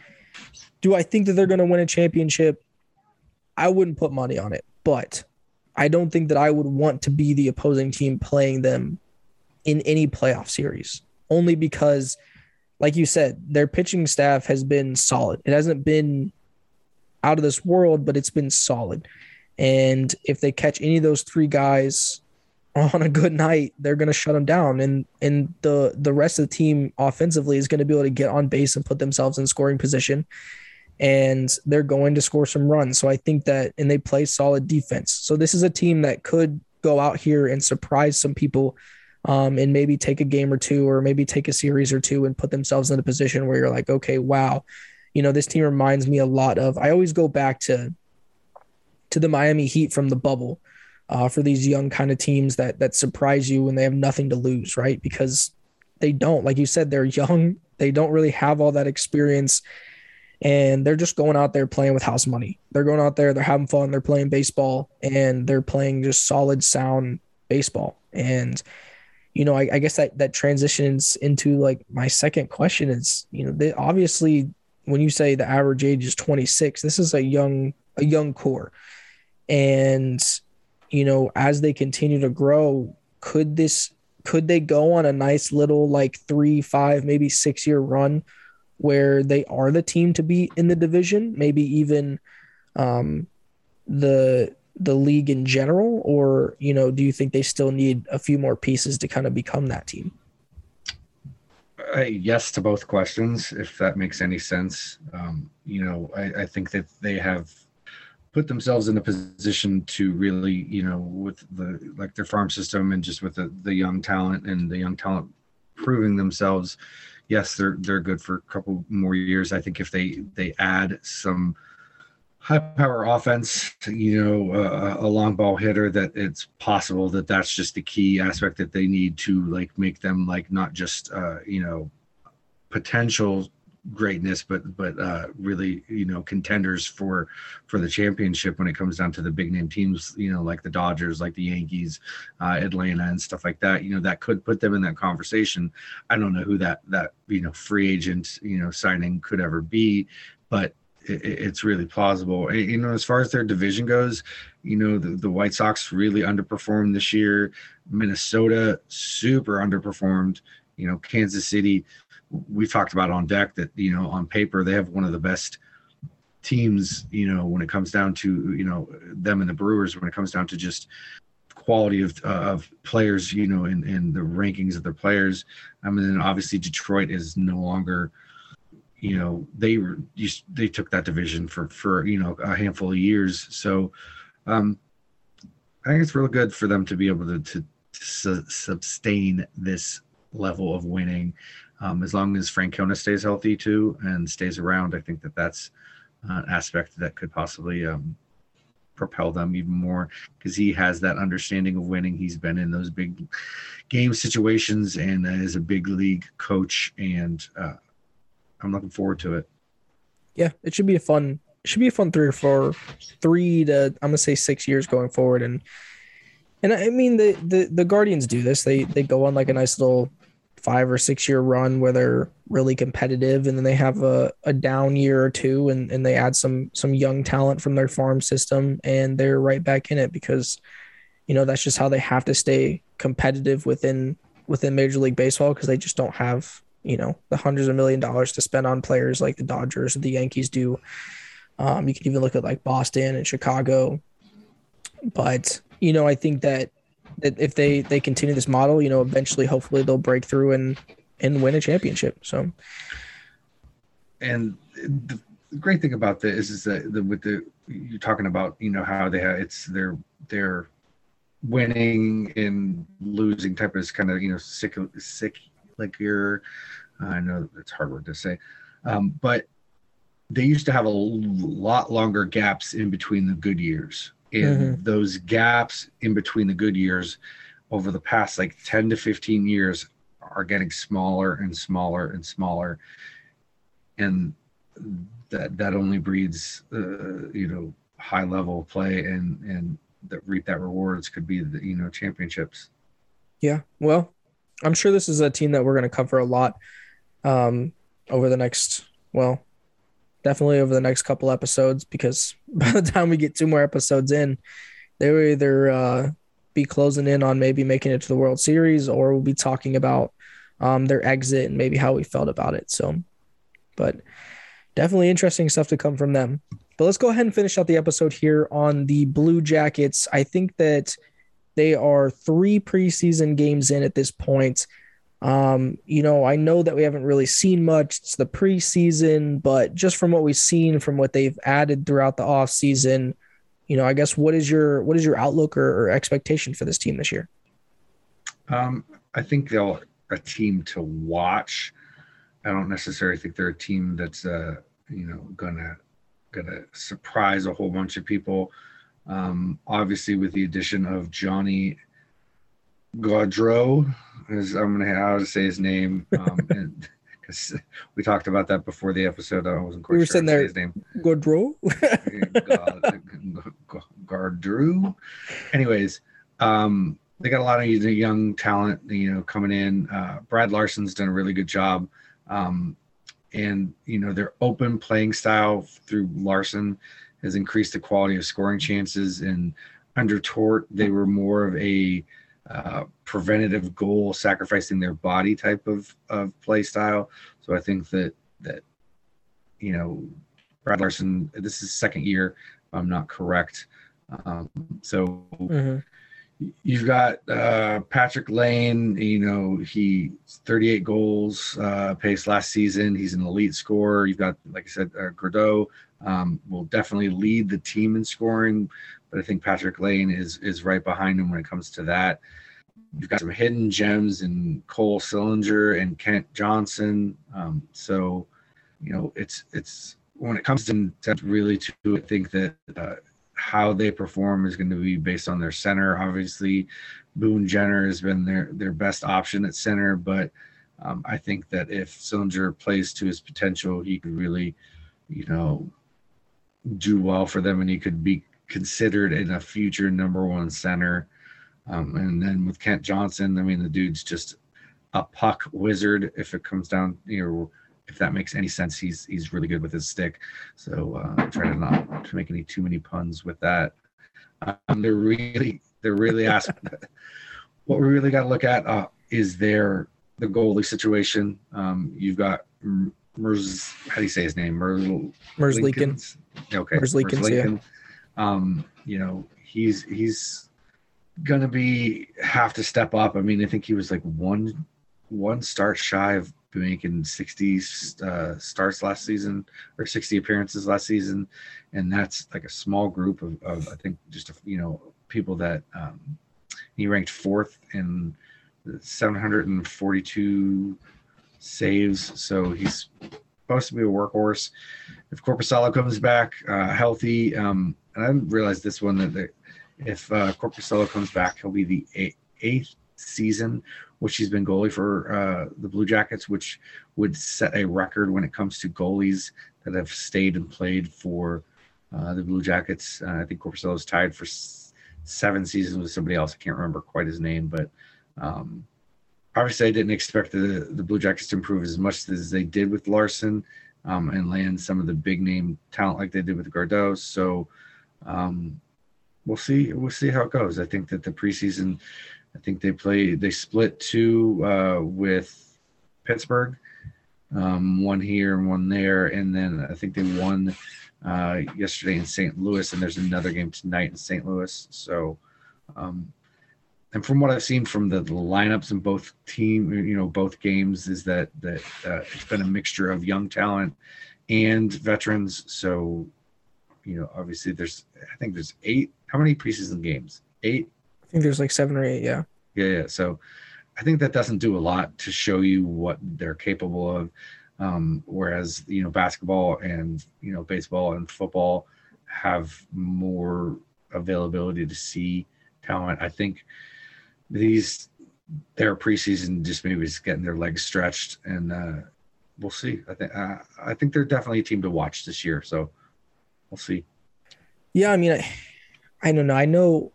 do I think that they're going to win a championship? I wouldn't put money on it, but I don't think that I would want to be the opposing team playing them in any playoff series, only because, like you said, their pitching staff has been solid. It hasn't been out of this world, but it's been solid. And if they catch any of those three guys on a good night, they're going to shut them down, and and the the rest of the team offensively is going to be able to get on base and put themselves in scoring position, and they're going to score some runs. So I think that, and they play solid defense. So this is a team that could go out here and surprise some people, um, and maybe take a game or two, or maybe take a series or two, and put themselves in a position where you're like, okay, wow, you know, this team reminds me a lot of. I always go back to to the Miami Heat from the bubble uh, for these young kind of teams that that surprise you when they have nothing to lose, right? Because they don't, like you said, they're young. They don't really have all that experience, and they're just going out there playing with house money. They're going out there, they're having fun, they're playing baseball, and they're playing just solid, sound baseball. And you know, I, I guess that that transitions into like my second question is, you know, they obviously when you say the average age is 26, this is a young a young core, and you know, as they continue to grow, could this could they go on a nice little like three, five, maybe six year run where they are the team to be in the division, maybe even um, the the league in general, or you know, do you think they still need a few more pieces to kind of become that team? Uh, yes to both questions, if that makes any sense. Um, you know, I, I think that they have put themselves in a position to really, you know, with the like their farm system and just with the, the young talent and the young talent proving themselves. Yes, they're they're good for a couple more years. I think if they they add some high power offense, you know, uh, a long ball hitter, that it's possible that that's just the key aspect that they need to like make them like not just uh, you know potential greatness, but but uh, really you know contenders for for the championship when it comes down to the big name teams, you know, like the Dodgers, like the Yankees, uh, Atlanta, and stuff like that. You know, that could put them in that conversation. I don't know who that that you know free agent you know signing could ever be, but it, it's really plausible. You know, as far as their division goes, you know, the, the White Sox really underperformed this year. Minnesota super underperformed. You know, Kansas City we talked about on deck that you know on paper they have one of the best teams you know when it comes down to you know them and the brewers when it comes down to just quality of, uh, of players you know in, in the rankings of their players. I mean obviously detroit is no longer you know they were they took that division for for you know a handful of years. So um i think it's really good for them to be able to to, to su- sustain this level of winning um, as long as Francona stays healthy too and stays around, I think that that's an aspect that could possibly um, propel them even more because he has that understanding of winning. He's been in those big game situations and is a big league coach, and uh, I'm looking forward to it. Yeah, it should be a fun. Should be a fun three or four, three to I'm gonna say six years going forward, and and I mean the the the Guardians do this. They they go on like a nice little five or six year run where they're really competitive and then they have a, a down year or two and, and they add some some young talent from their farm system and they're right back in it because you know that's just how they have to stay competitive within within major league baseball because they just don't have you know the hundreds of million dollars to spend on players like the dodgers or the yankees do. Um, you can even look at like boston and chicago. But you know i think that that if they they continue this model, you know, eventually, hopefully, they'll break through and and win a championship. So, and the great thing about this is that the, with the you're talking about, you know, how they have it's their their winning and losing type of kind of you know sick sick like you're I know it's hard word to say, um, but they used to have a lot longer gaps in between the good years and mm-hmm. those gaps in between the good years over the past like 10 to 15 years are getting smaller and smaller and smaller and that that only breeds uh, you know high level play and and that reap that rewards could be the you know championships yeah well i'm sure this is a team that we're going to cover a lot um over the next well definitely over the next couple episodes because by the time we get two more episodes in, they will either uh, be closing in on maybe making it to the World Series or we'll be talking about um, their exit and maybe how we felt about it. So, but definitely interesting stuff to come from them. But let's go ahead and finish out the episode here on the Blue Jackets. I think that they are three preseason games in at this point. Um, you know, I know that we haven't really seen much. It's the preseason, but just from what we've seen, from what they've added throughout the off season, you know, I guess what is your what is your outlook or, or expectation for this team this year? Um, I think they'll a team to watch. I don't necessarily think they're a team that's uh, you know gonna gonna surprise a whole bunch of people. Um, obviously, with the addition of Johnny Gaudreau, is I'm gonna how to say his name. Um, because we talked about that before the episode. I wasn't quite we were sure sitting there. His name Gaudreau. Gardrew. Anyways, um, they got a lot of young talent, you know, coming in. Uh, Brad Larsen's done a really good job. Um, and you know their open playing style through Larson has increased the quality of scoring chances. And under Tort, they were more of a uh, preventative goal, sacrificing their body type of of play style. So I think that that you know Brad Larsen, this is second year, I'm not correct. Um, so mm-hmm. you've got uh, Patrik Laine. You know he 38 goals uh, pace last season. He's an elite scorer. You've got like I said, uh, um, will definitely lead the team in scoring, but I think Patrik Laine is is right behind him when it comes to that. You've got some hidden gems in Cole Sillinger and Kent Johnson. Um, so, you know, it's it's when it comes to, really to think that uh, how they perform is going to be based on their center. Obviously, Boone Jenner has been their their best option at center, but um, I think that if Sillinger plays to his potential, he could really, you know, do well for them, and he could be considered in a future number one center. Um, and then with Kent Johnson, I mean, the dude's just a puck wizard. If it comes down, you know, if that makes any sense, he's he's really good with his stick. So uh, try to not to make any too many puns with that. Um, they're really they're really asking. what we really got to look at uh, is their the goalie situation. Um, you've got Mers, how do you say his name? Mers, Merzlikins. Okay. Merzlikins, yeah. Um, you know, he's he's gonna be have to step up. I mean, I think he was like one one start shy of making 60 uh, starts last season or 60 appearances last season, and that's like a small group of, of I think just a, you know people that um, he ranked fourth in 742 saves. So he's supposed to be a workhorse. If Korpisalo comes back uh, healthy, um, and I didn't realize this one that the, if uh, Korpisalo comes back, he'll be the eighth, eighth season which he's been goalie for uh, the Blue Jackets, which would set a record when it comes to goalies that have stayed and played for uh, the Blue Jackets. Uh, I think Korpisalo is tied for s- seven seasons with somebody else. I can't remember quite his name, but um, obviously I didn't expect the, the Blue Jackets to improve as much as they did with Larsen um, and land some of the big name talent like they did with Gaudreau. So um, we'll see. We'll see how it goes. I think that the preseason I think they play they split two uh, with Pittsburgh, um, one here and one there, and then I think they won uh, yesterday in St. Louis, and there's another game tonight in St. Louis. So, um, and from what I've seen from the, the, lineups in both team, you know, both games, is that that uh, it's been a mixture of young talent and veterans. So, you know, obviously there's I think there's eight. How many preseason games? Eight I think there's like seven or eight. Yeah. Yeah. Yeah. So I think that doesn't do a lot to show you what they're capable of. Um, whereas, you know, basketball and, you know, baseball and football have more availability to see talent. I think these, their preseason just maybe is getting their legs stretched and, uh, we'll see. I think, uh, I think they're definitely a team to watch this year. So we'll see. Yeah. I mean, I, I don't know. I know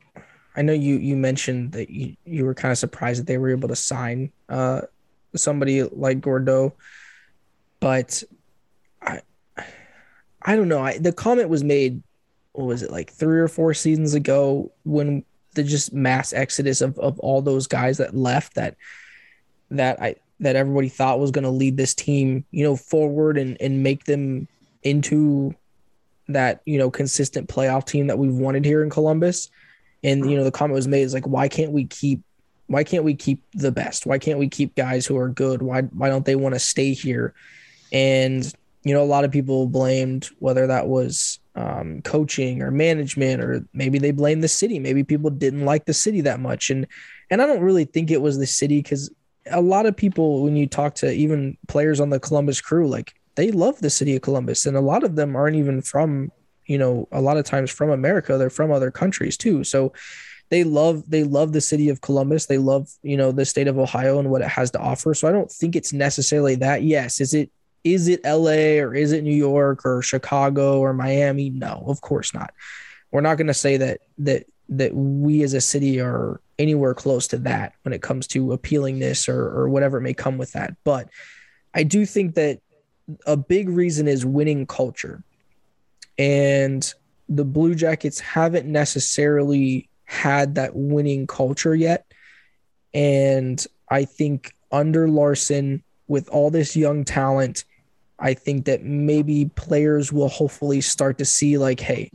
I know you you mentioned that you, you were kind of surprised that they were able to sign uh, somebody like Gaudreau, but I I don't know. I, the comment was made. What was it like three or four seasons ago when the just mass exodus of, of all those guys that left that that I that everybody thought was going to lead this team, you know, forward and and make them into that you know consistent playoff team that we've wanted here in Columbus and you know, the comment was made is like, why can't we keep why can't we keep the best? Why can't we keep guys who are good? Why why don't they want to stay here? And you know, a lot of people blamed whether that was um, coaching or management, or maybe they blamed the city. Maybe people didn't like the city that much, and and I don't really think it was the city because a lot of people, when you talk to even players on the Columbus crew, like they love the city of Columbus, and a lot of them aren't even from you know a lot of times from america they're from other countries too. So they love they love the city of columbus. They love you know the state of ohio and what it has to offer. So i don't think it's necessarily that. Yes is it is it la or is it new york or chicago or miami? No of course not. We're not going to say that that that we as a city are anywhere close to that when it comes to appealingness or or whatever may come with that. But i do think that a big reason is winning culture and the Blue Jackets haven't necessarily had that winning culture yet. And I think under Larsen, with all this young talent, I think that maybe players will hopefully start to see like, hey,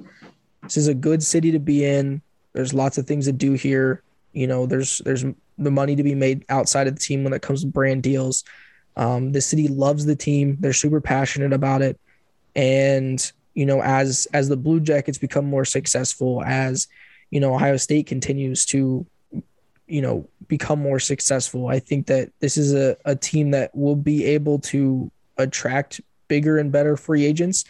this is a good city to be in. There's lots of things to do here. You know, there's there's the money to be made outside of the team when it comes to brand deals. Um, the city loves the team. They're super passionate about it. And you know, as as the Blue Jackets become more successful, as you know, Ohio State continues to, you know, become more successful. I think that this is a, a team that will be able to attract bigger and better free agents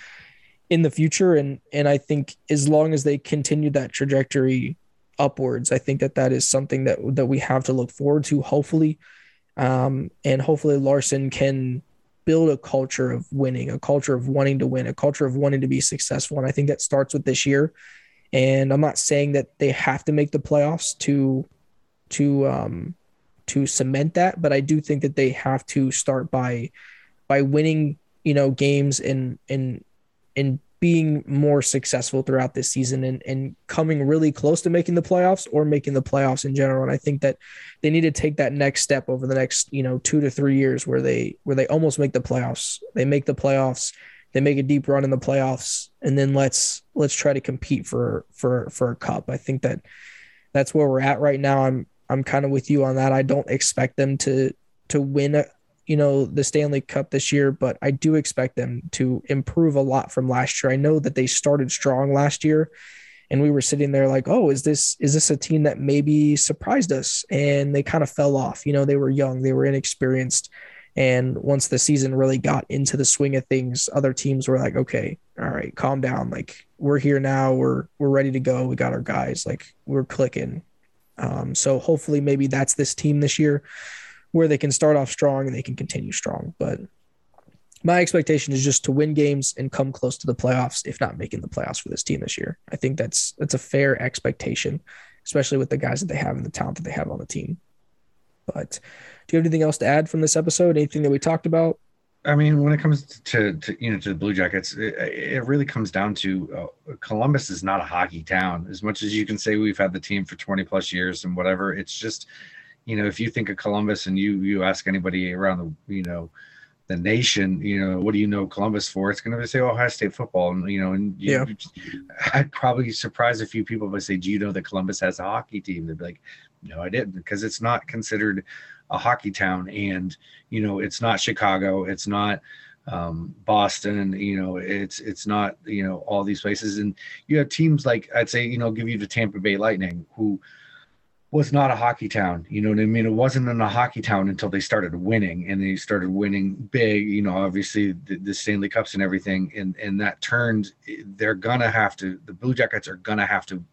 in the future. And and I think as long as they continue that trajectory upwards, I think that that is something that that we have to look forward to. Hopefully, um, and hopefully Larsen can build a culture of winning, a culture of wanting to win, a culture of wanting to be successful. And I think that starts with this year. And I'm not saying that they have to make the playoffs to to um to cement that, but I do think that they have to start by by winning, you know, games and and and being more successful throughout this season and, and coming really close to making the playoffs or making the playoffs in general. And I think that they need to take that next step over the next, you know, two to three years where they where they almost make the playoffs. They make the playoffs, they make a deep run in the playoffs, and then let's let's try to compete for for for a cup. I think that that's where we're at right now. I'm I'm kind of with you on that. I don't expect them to to win a, you know, the Stanley Cup this year, but I do expect them to improve a lot from last year. I know that they started strong last year and we were sitting there like, "Oh, is this is this a team that maybe surprised us?" And they kind of fell off. You know, they were young, they were inexperienced, and once the season really got into the swing of things, other teams were like, "Okay, all right, calm down. Like we're here now. We're we're ready to go. We got our guys. Like we're clicking." Um, so hopefully, maybe that's this team this year where they can start off strong and they can continue strong. But my expectation is just to win games and come close to the playoffs, if not making the playoffs for this team this year. I think that's that's a fair expectation, especially with the guys that they have and the talent that they have on the team. But do you have anything else to add from this episode? Anything that we talked about? I mean, when it comes to, to you know to the Blue Jackets, it, it really comes down to uh, Columbus is not a hockey town. As much as you can say we've had the team for twenty plus years and whatever, it's just you know, if you think of Columbus and you you ask anybody around the you know the nation, you know, what do you know Columbus for? It's going to say oh, Ohio State football, and you know, and you, yeah, I'd probably surprise a few people by say, do you know that Columbus has a hockey team? They'd be like, no, I didn't, because it's not considered a hockey town, and you know, it's not Chicago, it's not um, Boston, you know, it's it's not you know all these places, and you have teams like I'd say, you know, give you the Tampa Bay Lightning who was not a hockey town. You know what I mean? It wasn't in a hockey town until they started winning and they started winning big, you know, obviously the, the, Stanley Cups and everything. And, and that turned, they're to have to, the Blue Jackets are to have to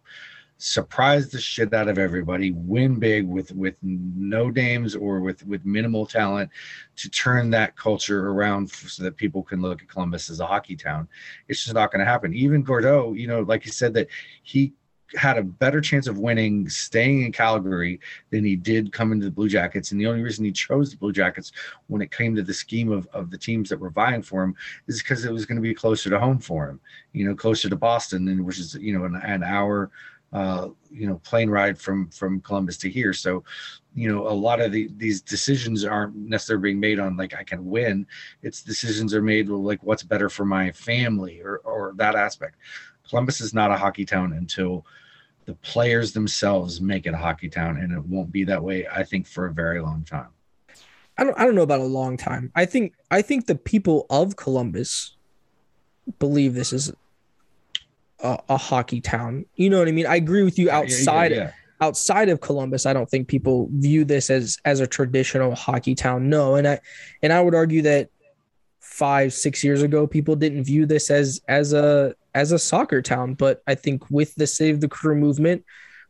surprise the shit out of everybody, win big with, with no names or with, with minimal talent to turn that culture around so that people can look at Columbus as a hockey town. It's just not going to happen. Even Gaudreau, you know, like you said, that he had a better chance of winning staying in Calgary than he did coming to the Blue Jackets. And the only reason he chose the Blue Jackets when it came to the scheme of, of the teams that were vying for him is because it was going to be closer to home for him, you know, closer to Boston, and which is, you know, an, an hour, uh, you know, plane ride from from Columbus to here. So, you know, a lot of the, these decisions aren't necessarily being made on like I can win. It's decisions are made like what's better for my family or or that aspect. Columbus is not a hockey town until the players themselves make it a hockey town, and it won't be that way, I think, for a very long time. I don't I don't know about a long time. I think I think the people of Columbus believe this is a, a hockey town. You know what I mean? I agree with you outside yeah, yeah, yeah. outside of Columbus. I don't think people view this as as a traditional hockey town. No, and I and I would argue that five six years ago people didn't view this as as a as a soccer town. But I think with the Save the Crew movement,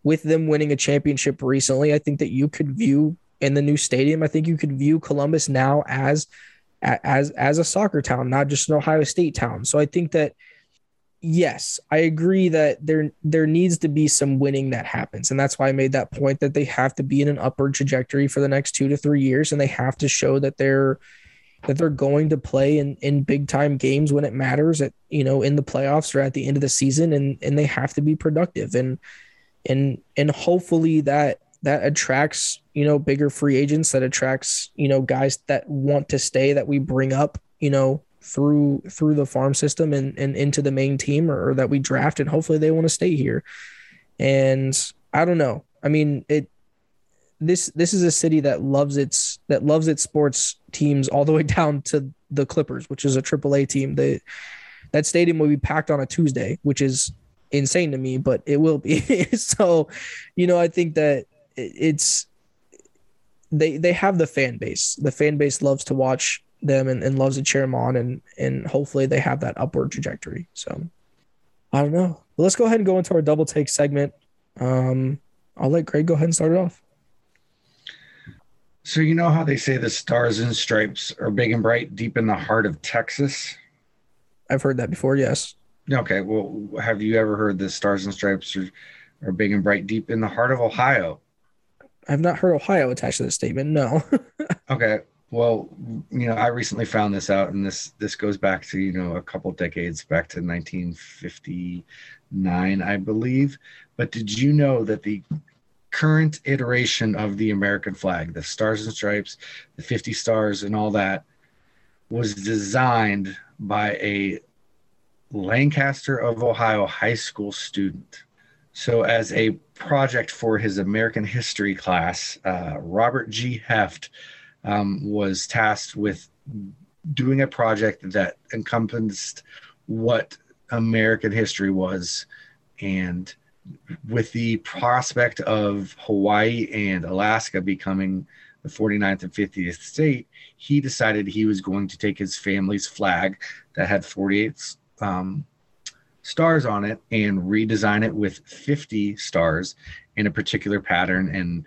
with them winning a championship recently, I think that you could view in the new stadium, I think you could view Columbus now as as as a soccer town, not just an Ohio State town. So I think that yes, I agree that there there needs to be some winning that happens. And that's why I made that point that they have to be in an upward trajectory for the next two to three years and they have to show that they're that they're going to play in, in big time games when it matters at you know in the playoffs or at the end of the season and and they have to be productive. And and and hopefully that that attracts you know bigger free agents that attracts you know guys that want to stay that we bring up you know through through the farm system and, and into the main team or, or that we draft and hopefully they want to stay here. And i don't know. I mean it this this is a city that loves its that loves its sports teams all the way down to the Clippers, which is a AAA team. They that stadium will be packed on a Tuesday, which is insane to me, but it will be. so, you know, I think that it's they they have the fan base. The fan base loves to watch them and, and loves to cheer them on and and hopefully they have that upward trajectory. So I don't know. Well, let's go ahead and go into our double take segment. Um, I'll let Greg go ahead and start it off. So you know how they say the stars and stripes are big and bright deep in the heart of Texas? I've heard that before, yes. Okay, well, have you ever heard the stars and stripes are, are big and bright deep in the heart of Ohio? I've not heard Ohio attached to this statement. No. okay. Well, you know, I recently found this out, and this this goes back to you know a couple decades back to 1959, I believe. But did you know that the current iteration of the American flag, the stars and stripes, the 50 stars, and all that, was designed by a Lancaster of Ohio high school student. So, as a project for his American history class, uh, Robert G. Heft um, was tasked with doing a project that encompassed what American history was. And with the prospect of Hawaii and Alaska becoming the 49th and 50th state, he decided he was going to take his family's flag that had 48 um, stars on it and redesign it with 50 stars in a particular pattern. And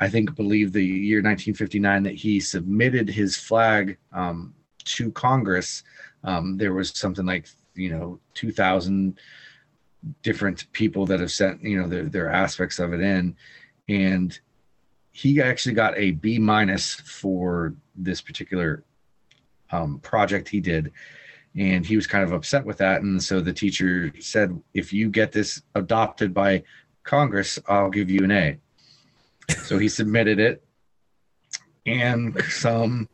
I think believe the year 1959 that he submitted his flag um, to Congress. Um, there was something like you know 2,000 different people that have sent you know their, their aspects of it in, and he actually got a B minus for this particular um, project he did. And he was kind of upset with that. And so the teacher said if you get this adopted by congress i'll give you an a. So he submitted it. And some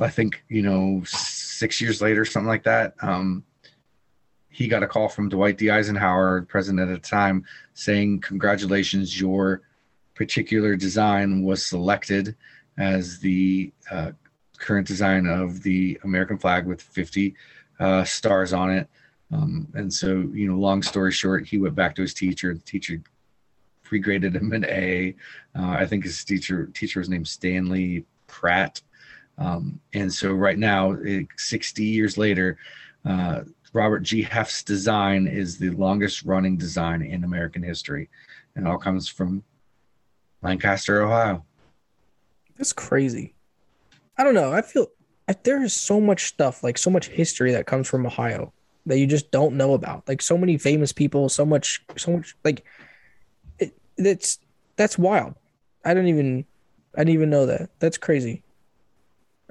i think you know six years later something like that um, he got a call from dwight d eisenhower president at the time saying congratulations your particular design was selected as the uh, current design of the american flag with 50 uh, stars on it um, and so you know long story short he went back to his teacher the teacher pre-graded him an A. Uh, I think his teacher teacher was named Stanley Pratt. Um, and so right now, 60 years later, uh, Robert G. Heft's design is the longest running design in American history. And all comes from Lancaster, Ohio. That's crazy. I don't know. I feel there is so much stuff, like so much history that comes from Ohio that you just don't know about. Like so many famous people, so much, so much like that's that's wild. I don't even I didn't even know that. That's crazy.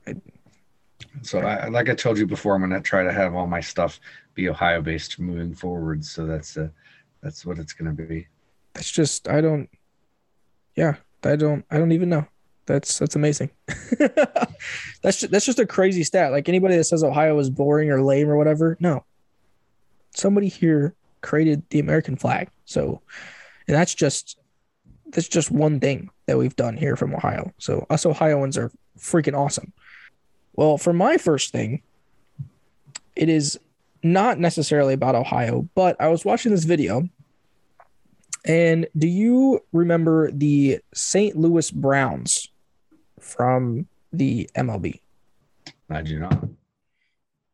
I, so I, like I told you before, I'm gonna try to have all my stuff be Ohio based moving forward. So that's uh that's what it's gonna be. That's just I don't yeah, I don't I don't even know. That's that's amazing. that's just, that's just a crazy stat. Like anybody that says Ohio is boring or lame or whatever, no. Somebody here created the American flag. So and that's just that's just one thing that we've done here from Ohio. So us Ohioans are freaking awesome. Well, for my first thing, it is not necessarily about Ohio, but I was watching this video. And do you remember the St. Louis Browns from the MLB? I do not.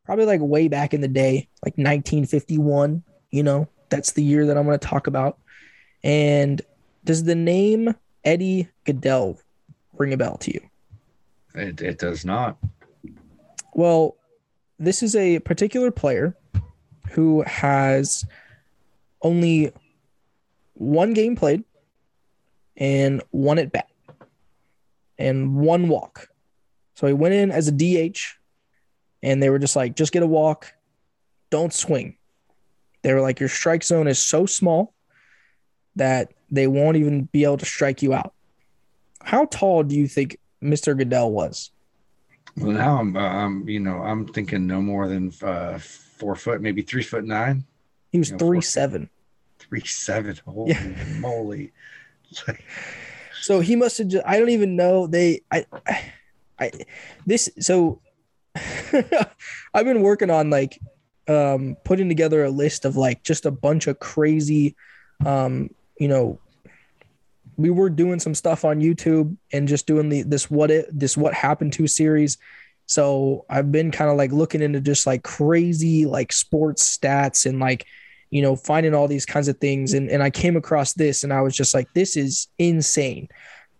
Probably like way back in the day, like 1951. You know, that's the year that I'm going to talk about. And does the name Eddie Gaedel ring a bell to you? It, it does not. Well, this is a particular player who has only one game played and one at bat and one walk. So he went in as a DH and they were just like, just get a walk, don't swing. They were like, your strike zone is so small that they won't even be able to strike you out. How tall do you think Mr. Gaedel was? Well, now I'm, uh, you know, I'm thinking no more than uh, four foot, maybe three foot nine. He was you know, three seven. Three seven. Holy yeah. moly! so he must have. Just, I don't even know. They. I. I. This. So. I've been working on like um, putting together a list of like just a bunch of crazy, um, you know, we were doing some stuff on YouTube and just doing the this what it this what happened to series. So I've been kind of like looking into just like crazy like sports stats and like you know finding all these kinds of things and and I came across this and I was just like this is insane.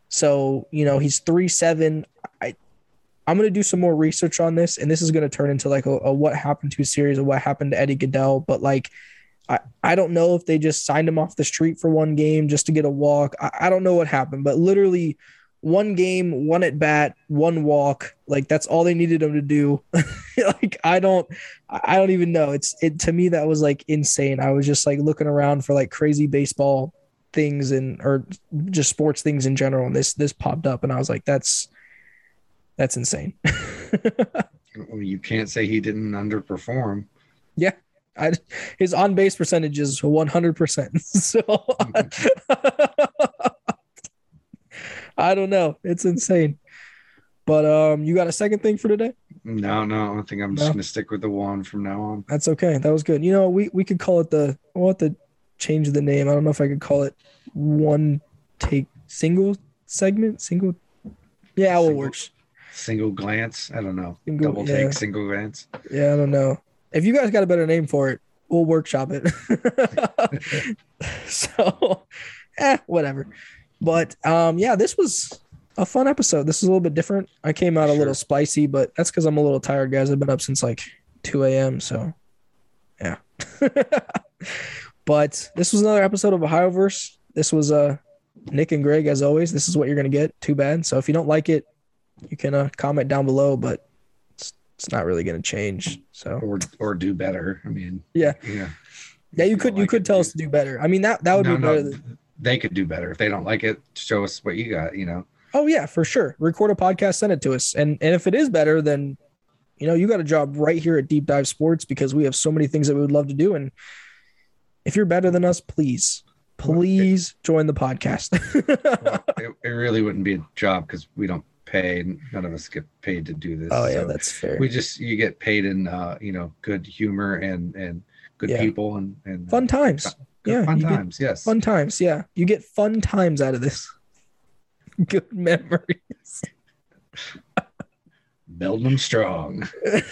So you know he's three seven. I I'm gonna do some more research on this and this is gonna turn into like a, a what happened to series of what happened to Eddie Gaedel, but like I, I don't know if they just signed him off the street for one game just to get a walk. I, I don't know what happened, but literally one game, one at bat, one walk. Like that's all they needed him to do. like I don't I don't even know. It's it to me that was like insane. I was just like looking around for like crazy baseball things and or just sports things in general and this this popped up and I was like that's that's insane. you can't say he didn't underperform. Yeah. I, his on base percentage is 100%. So I don't know. It's insane. But um, you got a second thing for today? No, no. I think I'm just no? gonna stick with the one from now on. That's okay. That was good. You know, we we could call it the. We'll have to change the name. I don't know if I could call it one take single segment single. Yeah, single, works. Single glance. I don't know. Single, Double yeah. take. Single glance. Yeah, I don't know. If you guys got a better name for it, we'll workshop it. so, eh, whatever. But um, yeah, this was a fun episode. This is a little bit different. I came out sure. a little spicy, but that's because I'm a little tired, guys. I've been up since like 2 a.m. So yeah. but this was another episode of Ohioverse. This was uh Nick and Greg, as always. This is what you're gonna get. Too bad. So if you don't like it, you can uh, comment down below, but it's, not really gonna change. So or or do better. I mean, yeah, yeah, yeah. You could you like could tell us to do better. I mean that that would no, be better. No. Than, they could do better if they don't like it. Show us what you got. You know. Oh yeah, for sure. Record a podcast, send it to us, and and if it is better, then you know you got a job right here at Deep Dive Sports because we have so many things that we would love to do. And if you're better than us, please, please join the podcast. well, it, it really wouldn't be a job because we don't pay. None of us get paid to do this. Oh yeah, so that's fair. We just you get paid in uh, you know good humor and and good yeah. people and and fun times yeah, fun times. Yes, fun times. Yeah, you get fun times out of this. Good memories. Building them strong.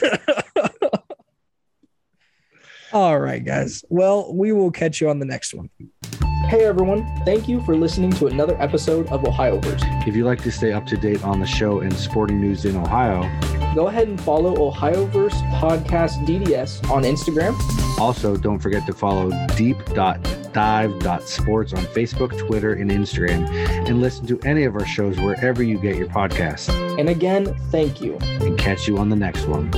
All right, guys. Well, we will catch you on the next one. Hey everyone, thank you for listening to another episode of Ohioverse. If you'd like to stay up to date on the show and sporting news in Ohio, go ahead and follow Ohioverse Podcast DDS on Instagram. Also, don't forget to follow deep.dive.sports on Facebook, Twitter, and Instagram, and listen to any of our shows wherever you get your podcasts. And again, thank you. And catch you on the next one.